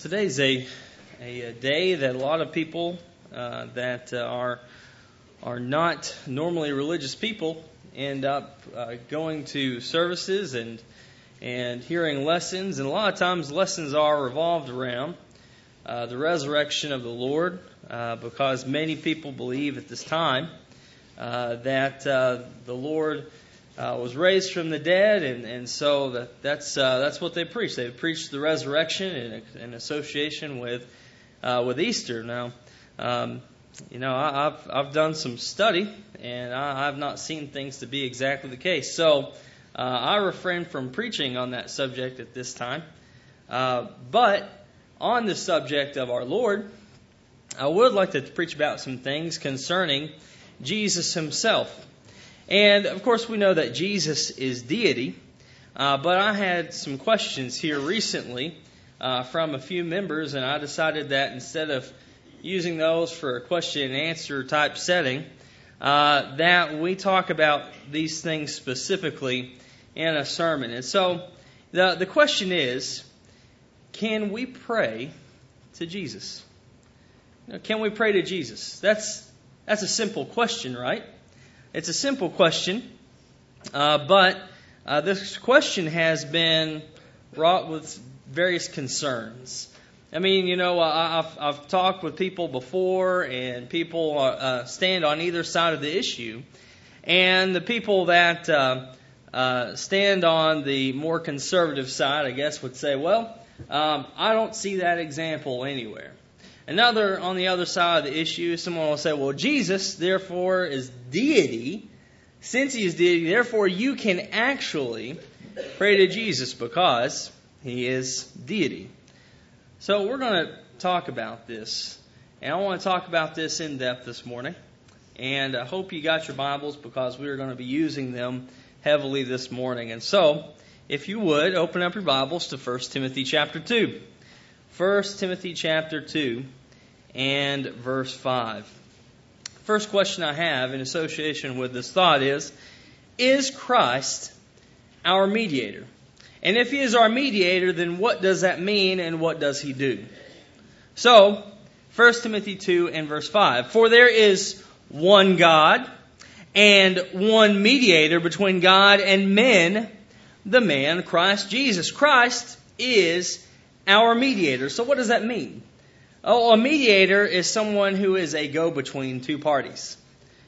today's a, a day that a lot of people uh, that uh, are are not normally religious people end up uh, going to services and and hearing lessons, and a lot of times lessons are revolved around uh, the resurrection of the Lord, uh, because many people believe at this time uh, that the Lord uh, was raised from the dead, and, and so that, that's uh, that's what they preach. They preach the resurrection in, in association with uh, with Easter. Now, um, you know, I, have I've done some study, and I, I've not seen things to be exactly the case. So uh, I refrain from preaching on that subject at this time. Uh, but on the subject of our Lord, I would like to preach about some things concerning Jesus Himself. And of course, we know that Jesus is deity. Uh, but I had some questions here recently uh, from a few members, and I decided that instead of using those for a question and answer type setting, uh, that we talk about these things specifically in a sermon. And so the, the question is can we pray to Jesus? Can we pray to Jesus? That's, that's a simple question, right? It's a simple question, uh, but uh, this question has been wrought with various concerns. I mean, you know, I've, I've talked with people before, and people uh, stand on either side of the issue. And the people that uh, uh, stand on the more conservative side, I guess, would say, well, um, I don't see that example anywhere. Another, on the other side of the issue, someone will say, well, Jesus, therefore, is deity. Since he is deity, therefore, you can actually pray to Jesus because he is deity. So we're going to talk about this. And I want to talk about this in depth this morning. And I hope you got your Bibles because we are going to be using them heavily this morning. And so, if you would, open up your Bibles to 1 Timothy chapter 2. 1 Timothy chapter 2 and verse 5. First question I have in association with this thought is Is Christ our mediator? And if he is our mediator, then what does that mean and what does he do? So, 1 Timothy 2 and verse 5. For there is one God and one mediator between God and men, the man Christ Jesus. Christ is our mediator. So what does that mean? Oh, a mediator is someone who is a go between two parties.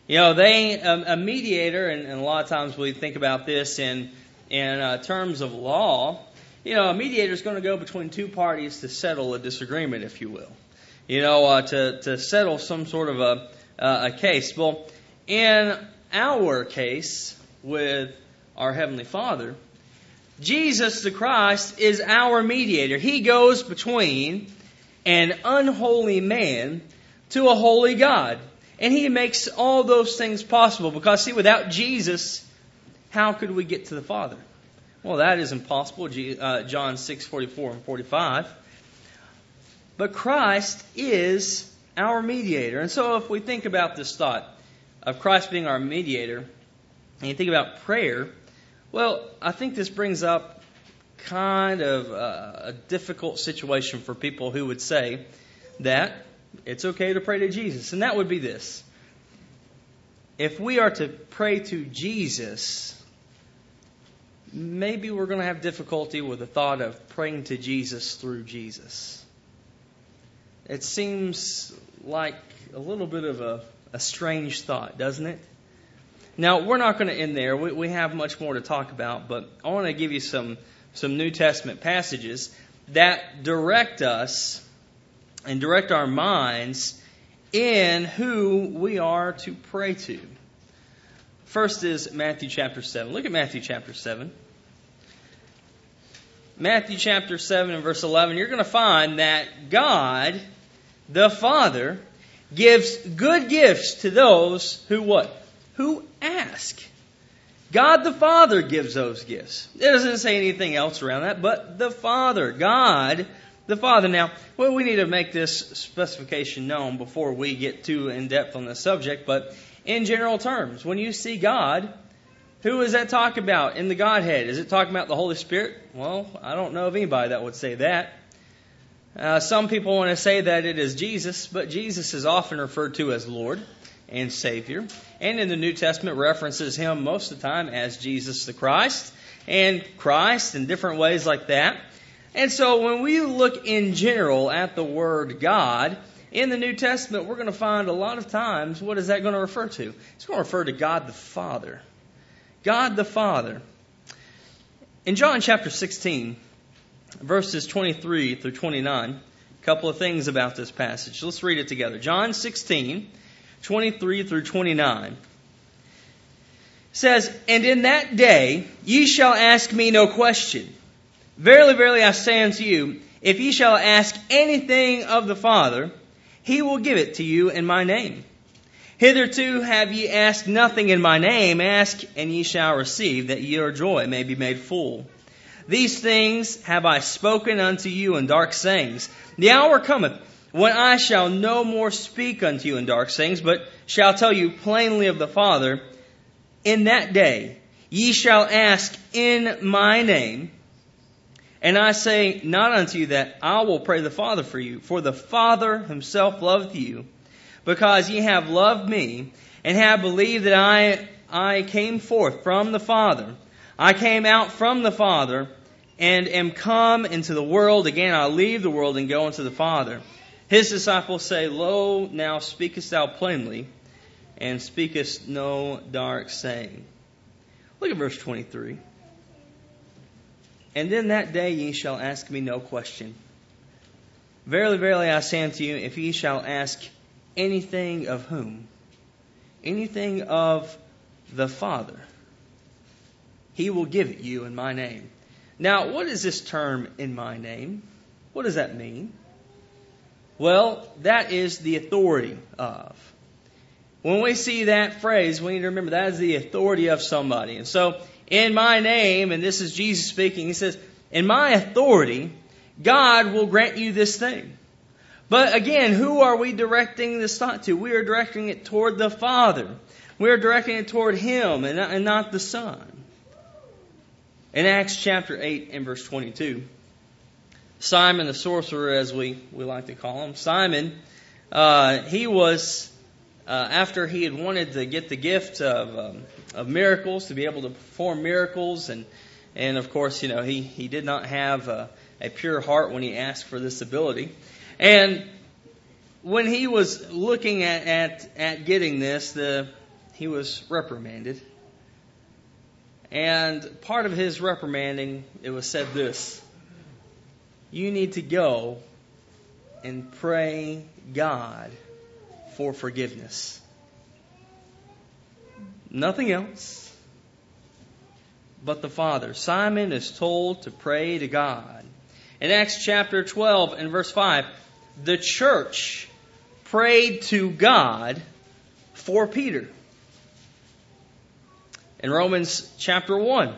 You know, they a, a mediator, and, and, a lot of times we think about this in in uh, terms of law. You know, a mediator is going to go between two parties to settle a disagreement, if you will. You know, uh, to to settle some sort of a uh, a case. Well, in our case with our heavenly Father, Jesus the Christ is our mediator. He goes between an unholy man to a holy God. And he makes all those things possible because, see, without Jesus, how could we get to the Father? Well, that is impossible. Uh, John 6, 44 and 45. But Christ is our mediator. And so if we think about this thought of Christ being our mediator, and you think about prayer, well, I think this brings up kind of a, a difficult situation for people who would say that it's okay to pray to Jesus. And that would be this. If we are to pray to Jesus, maybe we're going to have difficulty with the thought of praying to Jesus through Jesus. It seems like a little bit of a, a strange thought, doesn't it? Now, we're not going to end there. We, we have much more to talk about, but I want to give you some some New Testament passages that direct us and direct our minds in who we are to pray to. First is Matthew chapter 7. Look at Matthew chapter 7. Matthew chapter 7 and verse 11, you're going to find that God, the Father, gives good gifts to those who what? Who ask. God the Father gives those gifts. It doesn't say anything else around that, but the Father, God the Father. Now, well, we need to make this specification known before we get too in depth on the subject, but in general terms, when you see God, who is that talk about in the Godhead? Is it talking about the Holy Spirit? Well, I don't know of anybody that would say that. Uh, some people want to say that it is Jesus, but Jesus is often referred to as Lord and Savior. And in the New Testament references him most of the time as Jesus the Christ and Christ in different ways like that. And so when we look in general at the word God, in the New Testament, we're going to find a lot of times what is that going to refer to? It's going to refer to God the Father. God the Father. In John chapter 16, verses 23 through 29, a couple of things about this passage. Let's read it together. John 16, 23 through 29 says, And in that day ye shall ask me no question. Verily, verily, I say unto you, if ye shall ask anything of the Father, he will give it to you in my name. Hitherto have ye asked nothing in my name. Ask, and ye shall receive, that your joy may be made full. These things have I spoken unto you in dark sayings. The hour cometh when I shall no more speak unto you in dark sayings, but shall tell you plainly of the Father. In that day ye shall ask in my name. And I say not unto you that I will pray the Father for you, for the Father himself loveth you, because ye have loved me, and have believed that I, I came forth from the Father. I came out from the Father, and am come into the world. Again, I leave the world and go unto the Father. His disciples say, Lo, now speakest thou plainly, and speakest no dark saying. Look at verse 23. And then that day ye shall ask me no question. Verily, verily, I say unto you, if ye shall ask anything of whom? Anything of the Father, he will give it you in my name. Now, what is this term in my name? What does that mean? Well, that is the authority of. When we see that phrase, we need to remember that is the authority of somebody. And so, in my name, and this is Jesus speaking, he says, in my authority, God will grant you this thing. But again, who are we directing this thought to? We are directing it toward the Father. We are directing it toward Him and not the Son. In Acts chapter 8 and verse 22, Simon the sorcerer, as we, we like to call him, Simon, uh, he was, uh, after he had wanted to get the gift of, um, of miracles, to be able to perform miracles, and, and of course, you know, he, he did not have a, a pure heart when he asked for this ability. And when he was looking at, at, at getting this, the, he was reprimanded. And part of his reprimanding, it was said this You need to go and pray God for forgiveness. Nothing else but the Father. Simon is told to pray to God. In Acts chapter 12 and verse 5, the church prayed to God for Peter in Romans chapter 1.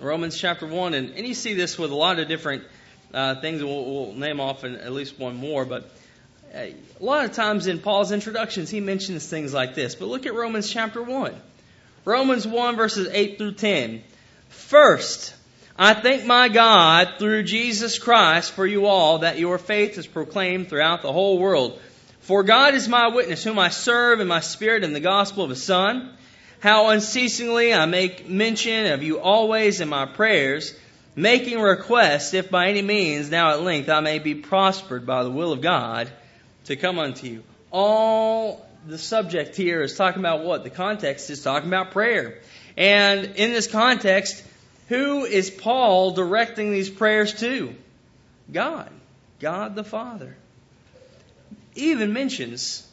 Romans chapter 1, and, and you see this with a lot of different uh, things. We'll, we'll, name off in at least one more, but uh, a lot of times in Paul's introductions, he mentions things like this. But look at Romans chapter 1. Romans 1, verses 8 through 10. First, I thank my God through Jesus Christ for you all that your faith is proclaimed throughout the whole world. For God is my witness, whom I serve in my spirit in the gospel of His Son how unceasingly I make mention of you always in my prayers, making request, if by any means now at length I may be prospered by the will of God, to come unto you. All the subject here is talking about what? The context is talking about prayer. And in this context, who is Paul directing these prayers to? God. God the Father. He even mentions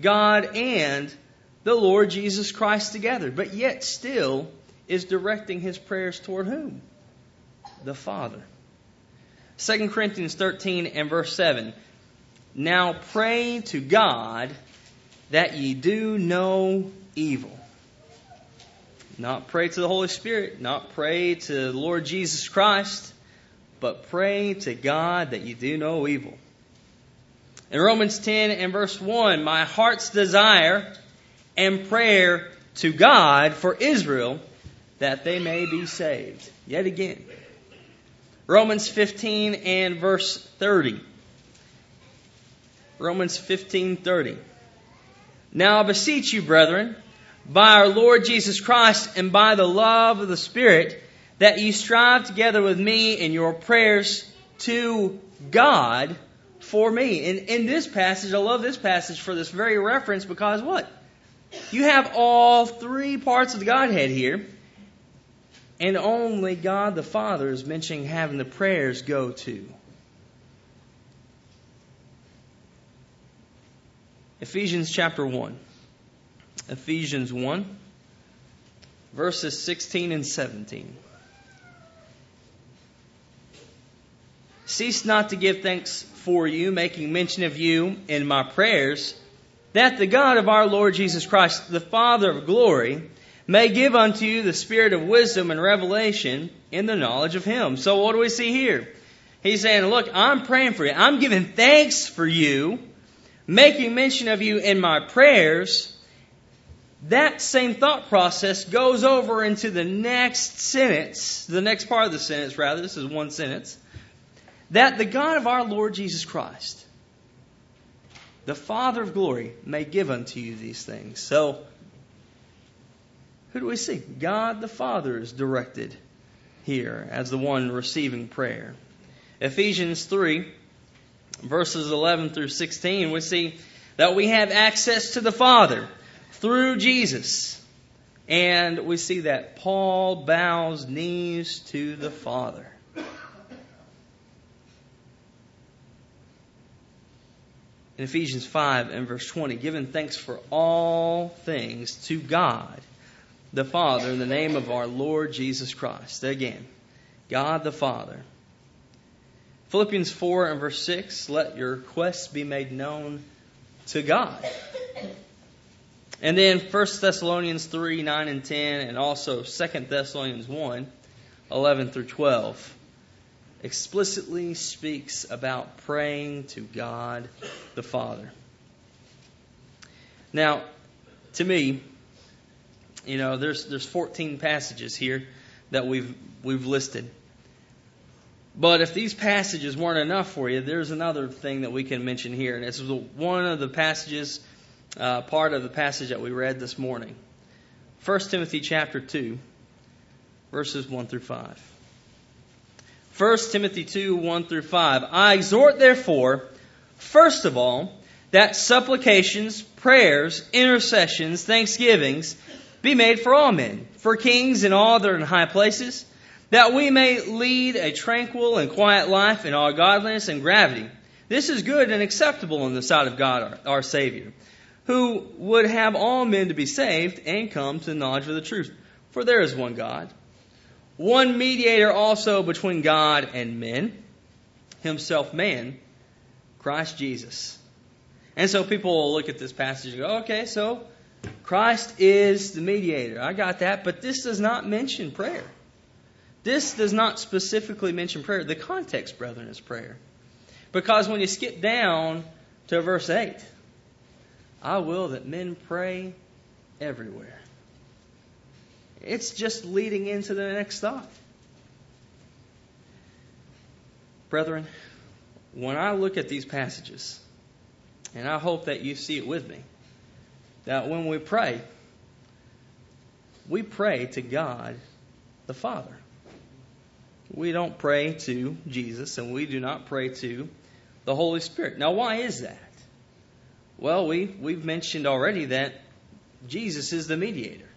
God and the Lord Jesus Christ together, but yet still is directing his prayers toward whom? The Father. 2 Corinthians 13 and verse 7. Now pray to God that ye do no evil. Not pray to the Holy Spirit, not pray to the Lord Jesus Christ, but pray to God that ye do no evil. In Romans 10 and verse 1, my heart's desire and prayer to God for Israel that they may be saved. Yet again. Romans 15 and verse 30. Romans 15:30. Now I beseech you, brethren, by our Lord Jesus Christ and by the love of the Spirit, that you strive together with me in your prayers to God for me. And in this passage, I love this passage for this very reference because what? You have all three parts of the Godhead here. And only God the Father is mentioning having the prayers go to. Ephesians chapter 1. Ephesians 1, verses 16 and 17. Cease not to give thanks for you, making mention of you in my prayers, that the God of our Lord Jesus Christ, the Father of glory, may give unto you the spirit of wisdom and revelation in the knowledge of Him. So what do we see here? He's saying, look, I'm praying for you. I'm giving thanks for you, making mention of you in my prayers. That same thought process goes over into the next sentence, the next part of the sentence, rather. This is one sentence. That the God of our Lord Jesus Christ, the Father of glory, may give unto you these things. So, who do we see? God the Father is directed here as the one receiving prayer. Ephesians 3, verses 11 through 16, we see that we have access to the Father through Jesus. And we see that Paul bows knees to the Father. In Ephesians 5 and verse 20, giving thanks for all things to God the Father in the name of our Lord Jesus Christ. Again, God the Father. Philippians 4 and verse 6 let your requests be made known to God. And then 1 Thessalonians 3 9 and 10, and also 2 Thessalonians 1 11 through 12 explicitly speaks about praying to God the Father. Now, to me, you know, there's there's 14 passages here that we've we've listed. But if these passages weren't enough for you, there's another thing that we can mention here, and this is one of the passages, uh, part of the passage that we read this morning. 1 Timothy chapter 2, verses 1 through 5. 1 Timothy 2, 1 through 5. I exhort, therefore, first of all, that supplications, prayers, intercessions, thanksgivings, be made for all men, for kings and all that are in high places, that we may lead a tranquil and quiet life in all godliness and gravity. This is good and acceptable in the sight of God our, our Savior, who would have all men to be saved and come to the knowledge of the truth. For there is one God, one mediator also between God and men, himself man, Christ Jesus. And so people will look at this passage and go, okay, so Christ is the mediator. I got that, but this does not mention prayer. This does not specifically mention prayer. The context, brethren, is prayer. Because when you skip down to verse 8, I will that men pray everywhere. It's just leading into the next thought. Brethren, when I look at these passages, and I hope that you see it with me, that when we pray, we pray to God the Father. We don't pray to Jesus and we do not pray to the Holy Spirit. Now, why is that? Well, we, we've mentioned already that Jesus is the mediator.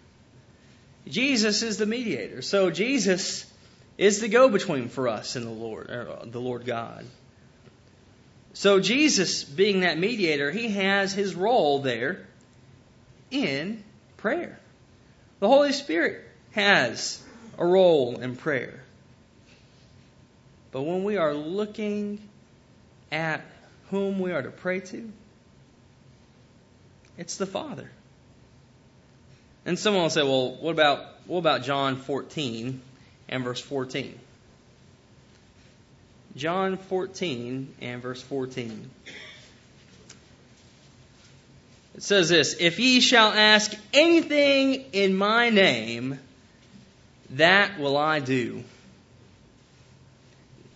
Jesus is the mediator. So Jesus is the go-between for us and the Lord, uh, the Lord God. So Jesus, being that mediator, he has his role there in prayer. The Holy Spirit has a role in prayer. But when we are looking at whom we are to pray to, it's the Father. And someone will say, well, what about, what about John 14 and verse 14? John 14 and verse 14. It says this If ye shall ask anything in my name, that will I do,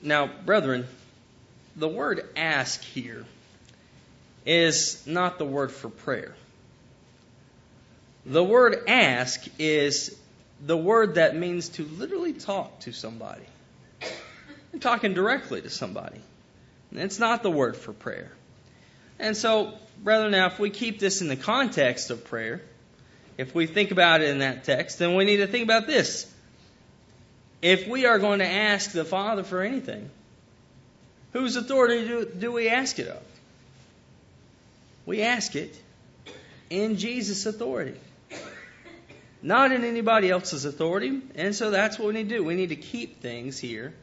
Now, brethren, the word ask here is not the word for prayer. The word ask is the word that means to literally talk to somebody. Talking directly to somebody. It's not the word for prayer. And so, brethren, now if we keep this in the context of prayer, if we think about it in that text, then we need to think about this. If we are going to ask the Father for anything, whose authority do, do we ask it of? We ask it in Jesus' authority, not in anybody else's authority. And so that's what we need to do. We need to keep things here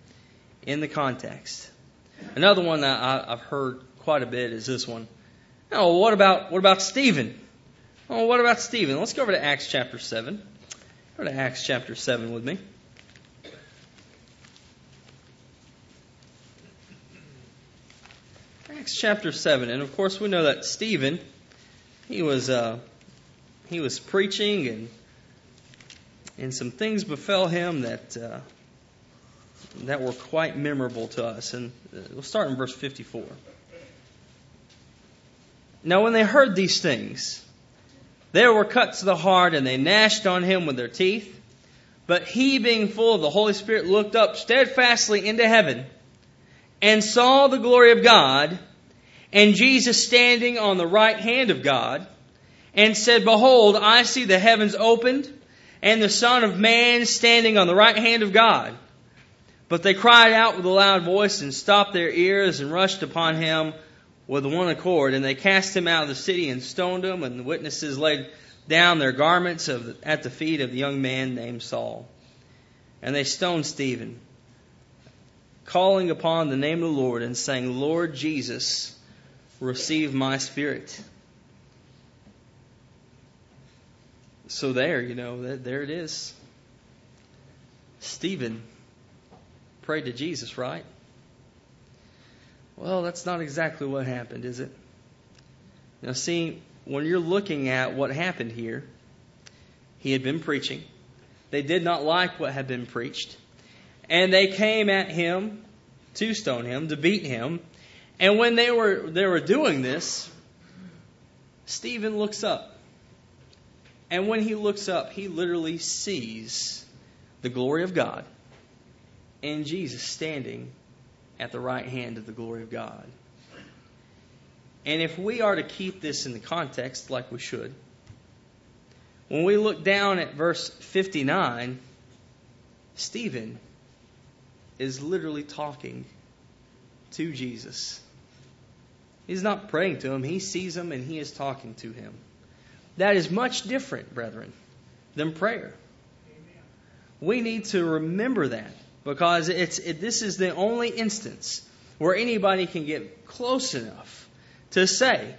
in the context. Another one that I, have heard quite a bit is this one. Oh, what about what about Stephen? Oh, what about Stephen? Let's go over to Acts chapter seven. Go to Acts chapter seven with me. Acts chapter seven, and of course we know that Stephen, he was uh, he was preaching and and some things befell him that uh, that were quite memorable to us. And uh, we'll start in verse 54. Now, when they heard these things, they were cut to the heart, and they gnashed on him with their teeth. But he, being full of the Holy Spirit, looked up steadfastly into heaven and saw the glory of God and Jesus standing on the right hand of God and said, Behold, I see the heavens opened and the Son of Man standing on the right hand of God. But they cried out with a loud voice and stopped their ears and rushed upon him with one accord. And they cast him out of the city and stoned him. And the witnesses laid down their garments the, at the feet of the young man named Saul. And they stoned Stephen, calling upon the name of the Lord and saying, Lord Jesus, receive my spirit. So there, you know, there it is. Stephen prayed to Jesus, right? Well, that's not exactly what happened, is it? Now, see, when you're looking at what happened here, he had been preaching. They did not like what had been preached. And they came at him to stone him, to beat him. And when they were, they were doing this, Stephen looks up. And when he looks up, he literally sees the glory of God and Jesus standing at the right hand of the glory of God. And if we are to keep this in the context like we should, when we look down at verse 59, Stephen is literally talking to Jesus. He's not praying to him, he sees him and he is talking to him. That is much different, brethren, than prayer. We need to remember that because it's it, this is the only instance where anybody can get close enough to say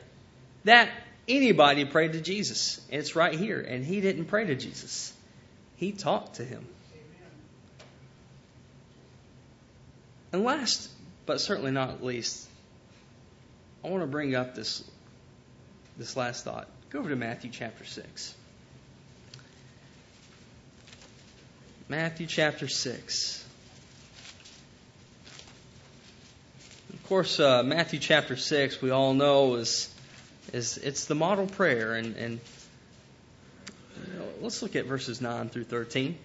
that anybody prayed to Jesus. It's right here, and he didn't pray to Jesus; he talked to him. And last, but certainly not least, I want to bring up this this last thought. Go over to Matthew chapter six. Matthew chapter 6. Of course, uh, Matthew chapter six, we all know is is it's the model prayer, and and you know, let's look at verses nine through thirteen.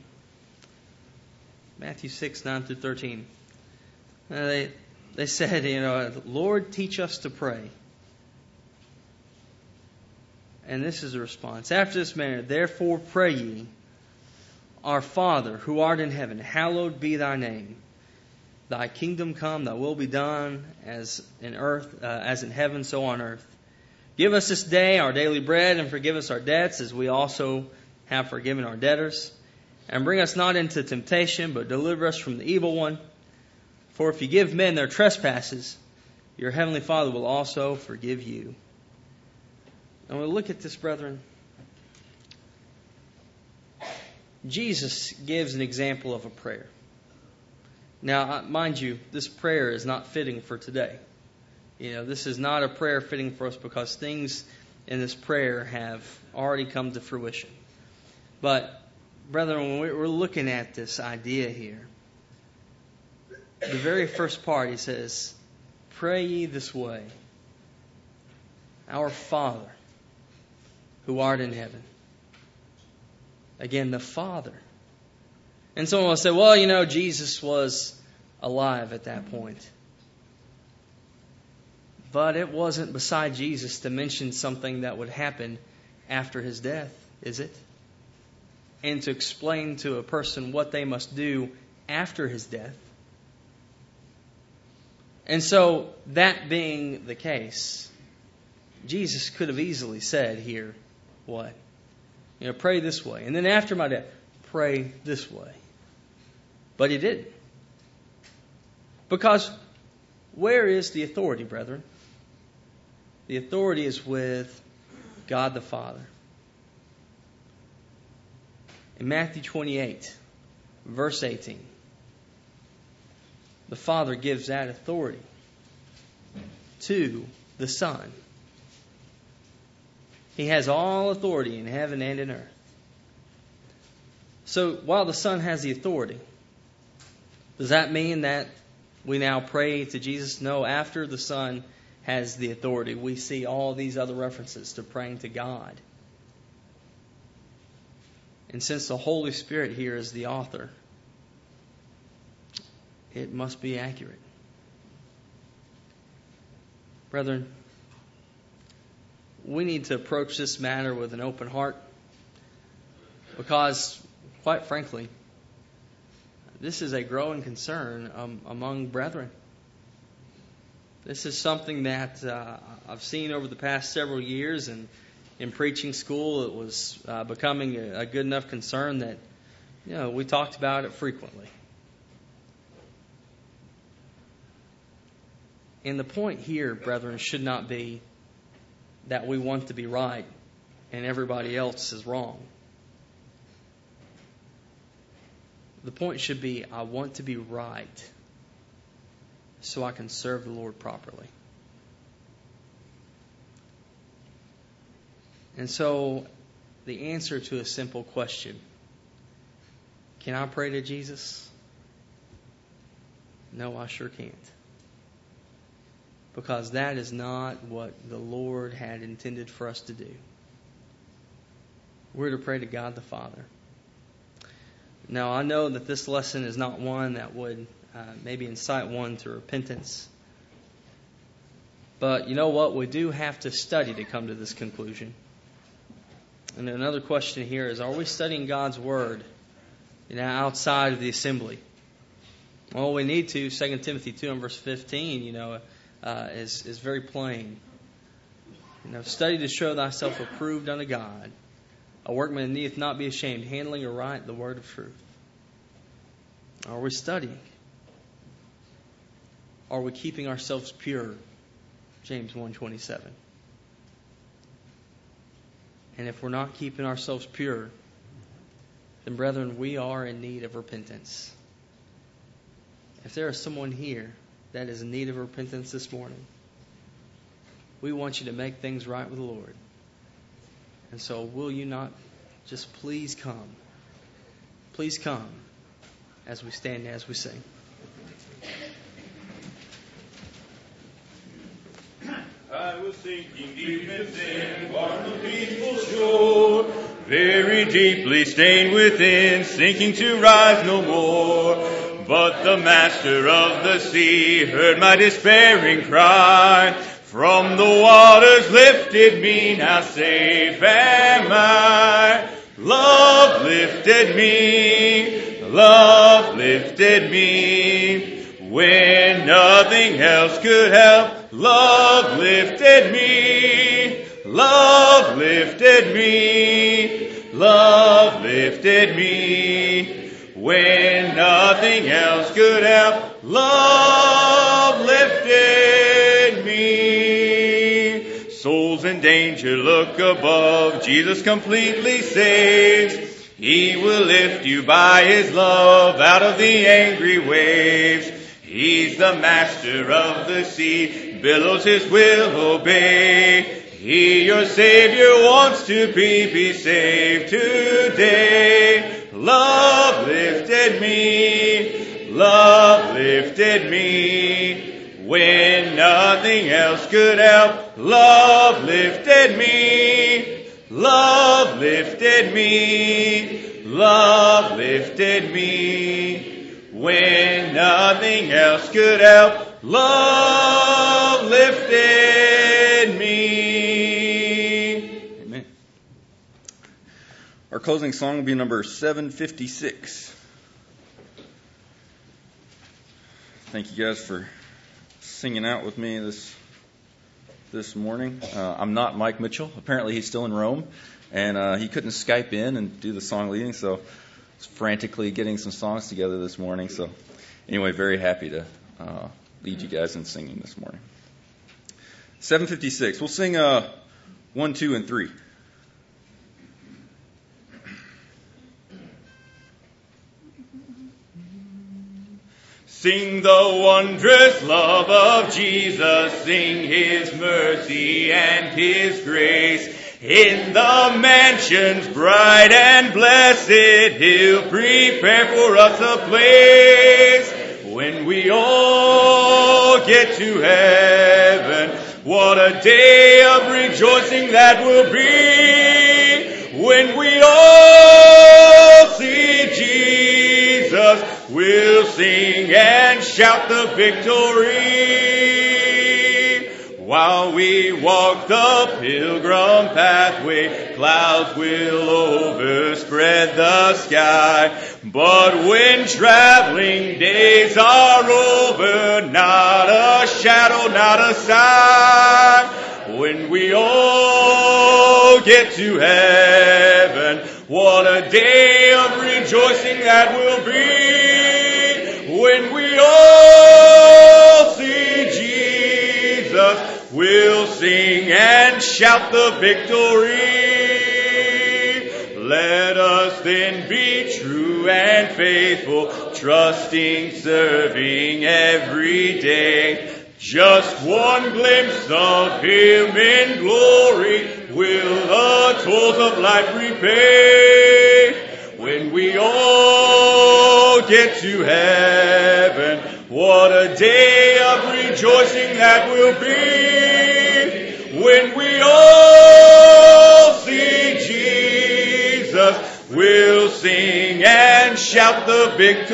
Matthew six nine through thirteen. Uh, they they said, you know, Lord, teach us to pray. And this is the response. After this manner, therefore pray ye, Our Father, who art in heaven, hallowed be thy name. Thy kingdom come, thy will be done as in earth, uh, as in heaven, so on earth. Give us this day our daily bread and forgive us our debts as we also have forgiven our debtors. And bring us not into temptation, but deliver us from the evil one. For if you give men their trespasses, your heavenly Father will also forgive you. And we look at this, brethren. Jesus gives an example of a prayer. Now, uh, mind you, this prayer is not fitting for today. You know, this is not a prayer fitting for us because things in this prayer have already come to fruition. But, brethren, when we're looking at this idea here, the very first part, he says, Pray ye this way Our Father, who art in heaven. Again, the Father. And someone will say, well, you know, Jesus was alive at that point. But it wasn't beside Jesus to mention something that would happen after his death, is it? And to explain to a person what they must do after his death. And so, that being the case, Jesus could have easily said here, what? You know, pray this way. And then after my death, pray this way. But he didn't. Because where is the authority, brethren? The authority is with God the Father. In Matthew 28, verse 18, the Father gives that authority to the Son. He has all authority in heaven and in earth. So while the Son has the authority, does that mean that we now pray to Jesus? No, after the Son has the authority, we see all these other references to praying to God. And since the Holy Spirit here is the author, it must be accurate. Brethren, we need to approach this matter with an open heart because, quite frankly, this is a growing concern um, among brethren. This is something that uh, I've seen over the past several years, and in preaching school, it was uh, becoming a, a good enough concern that you know we talked about it frequently. And the point here, brethren, should not be that we want to be right and everybody else is wrong. The point should be I want to be right so I can serve the Lord properly. And so, the answer to a simple question can I pray to Jesus? No, I sure can't because that is not what the Lord had intended for us to do. We're to pray to God the Father. Now, I know that this lesson is not one that would uh, maybe incite one to repentance. But you know what? We do have to study to come to this conclusion. And another question here is Are we studying God's Word you know, outside of the assembly? Well, we need to. 2 Timothy 2 and verse 15, you know, uh, is, is very plain. You know, study to show thyself approved unto God, a workman needeth not be ashamed, handling aright the word of truth. Are we studying? Are we keeping ourselves pure? James 1:27. And if we're not keeping ourselves pure, then brethren, we are in need of repentance. If there is someone here that is in need of repentance this morning, we want you to make things right with the Lord. And so, will you not just please come? Please come as we stand as we sing. I was sinking deep within, on the peaceful shore, very deeply stained within, sinking to rise no more. But the master of the sea heard my despairing cry. From the waters lifted me, now safe am I. Love lifted me, love lifted me. When nothing else could help, love lifted me, love lifted me, love lifted me. When nothing else could help, love danger look above, Jesus completely saves. He will lift you by His love out of the angry waves. He's the master of the sea, billows His will obey. He, your Savior, wants to be, be saved today. Love lifted me, love lifted me. When nothing else could help, love lifted me. Love lifted me. Love lifted me. When nothing else could help, love lifted me. Amen. Our closing song will be number 756. Thank you guys for singing out with me this this morning. Uh, I'm not Mike Mitchell. Apparently, he's still in Rome, and uh, he couldn't Skype in and do the song leading, so was frantically getting some songs together this morning. So, anyway, very happy to uh, lead you guys in singing this morning. 756. We'll sing uh, one, two, and three. Sing the wondrous love of Jesus, sing His mercy and His grace. In the mansions bright and blessed, He'll prepare for us a place. When we all get to heaven, what a day of rejoicing that will be. When we all we'll sing and shout the victory. While we walk the pilgrim pathway, clouds will overspread the sky. But when traveling days are over, not a shadow, not a sign. When we all get to heaven, what a day of rejoicing that will Jesus, we'll sing and shout the victory. Let us then be true and faithful, trusting, serving every day. Just one glimpse of Him in glory will the tolls of life repay. When we all get to heaven, what a day of rejoicing that will be. When we all see Jesus, we'll sing and shout the victory.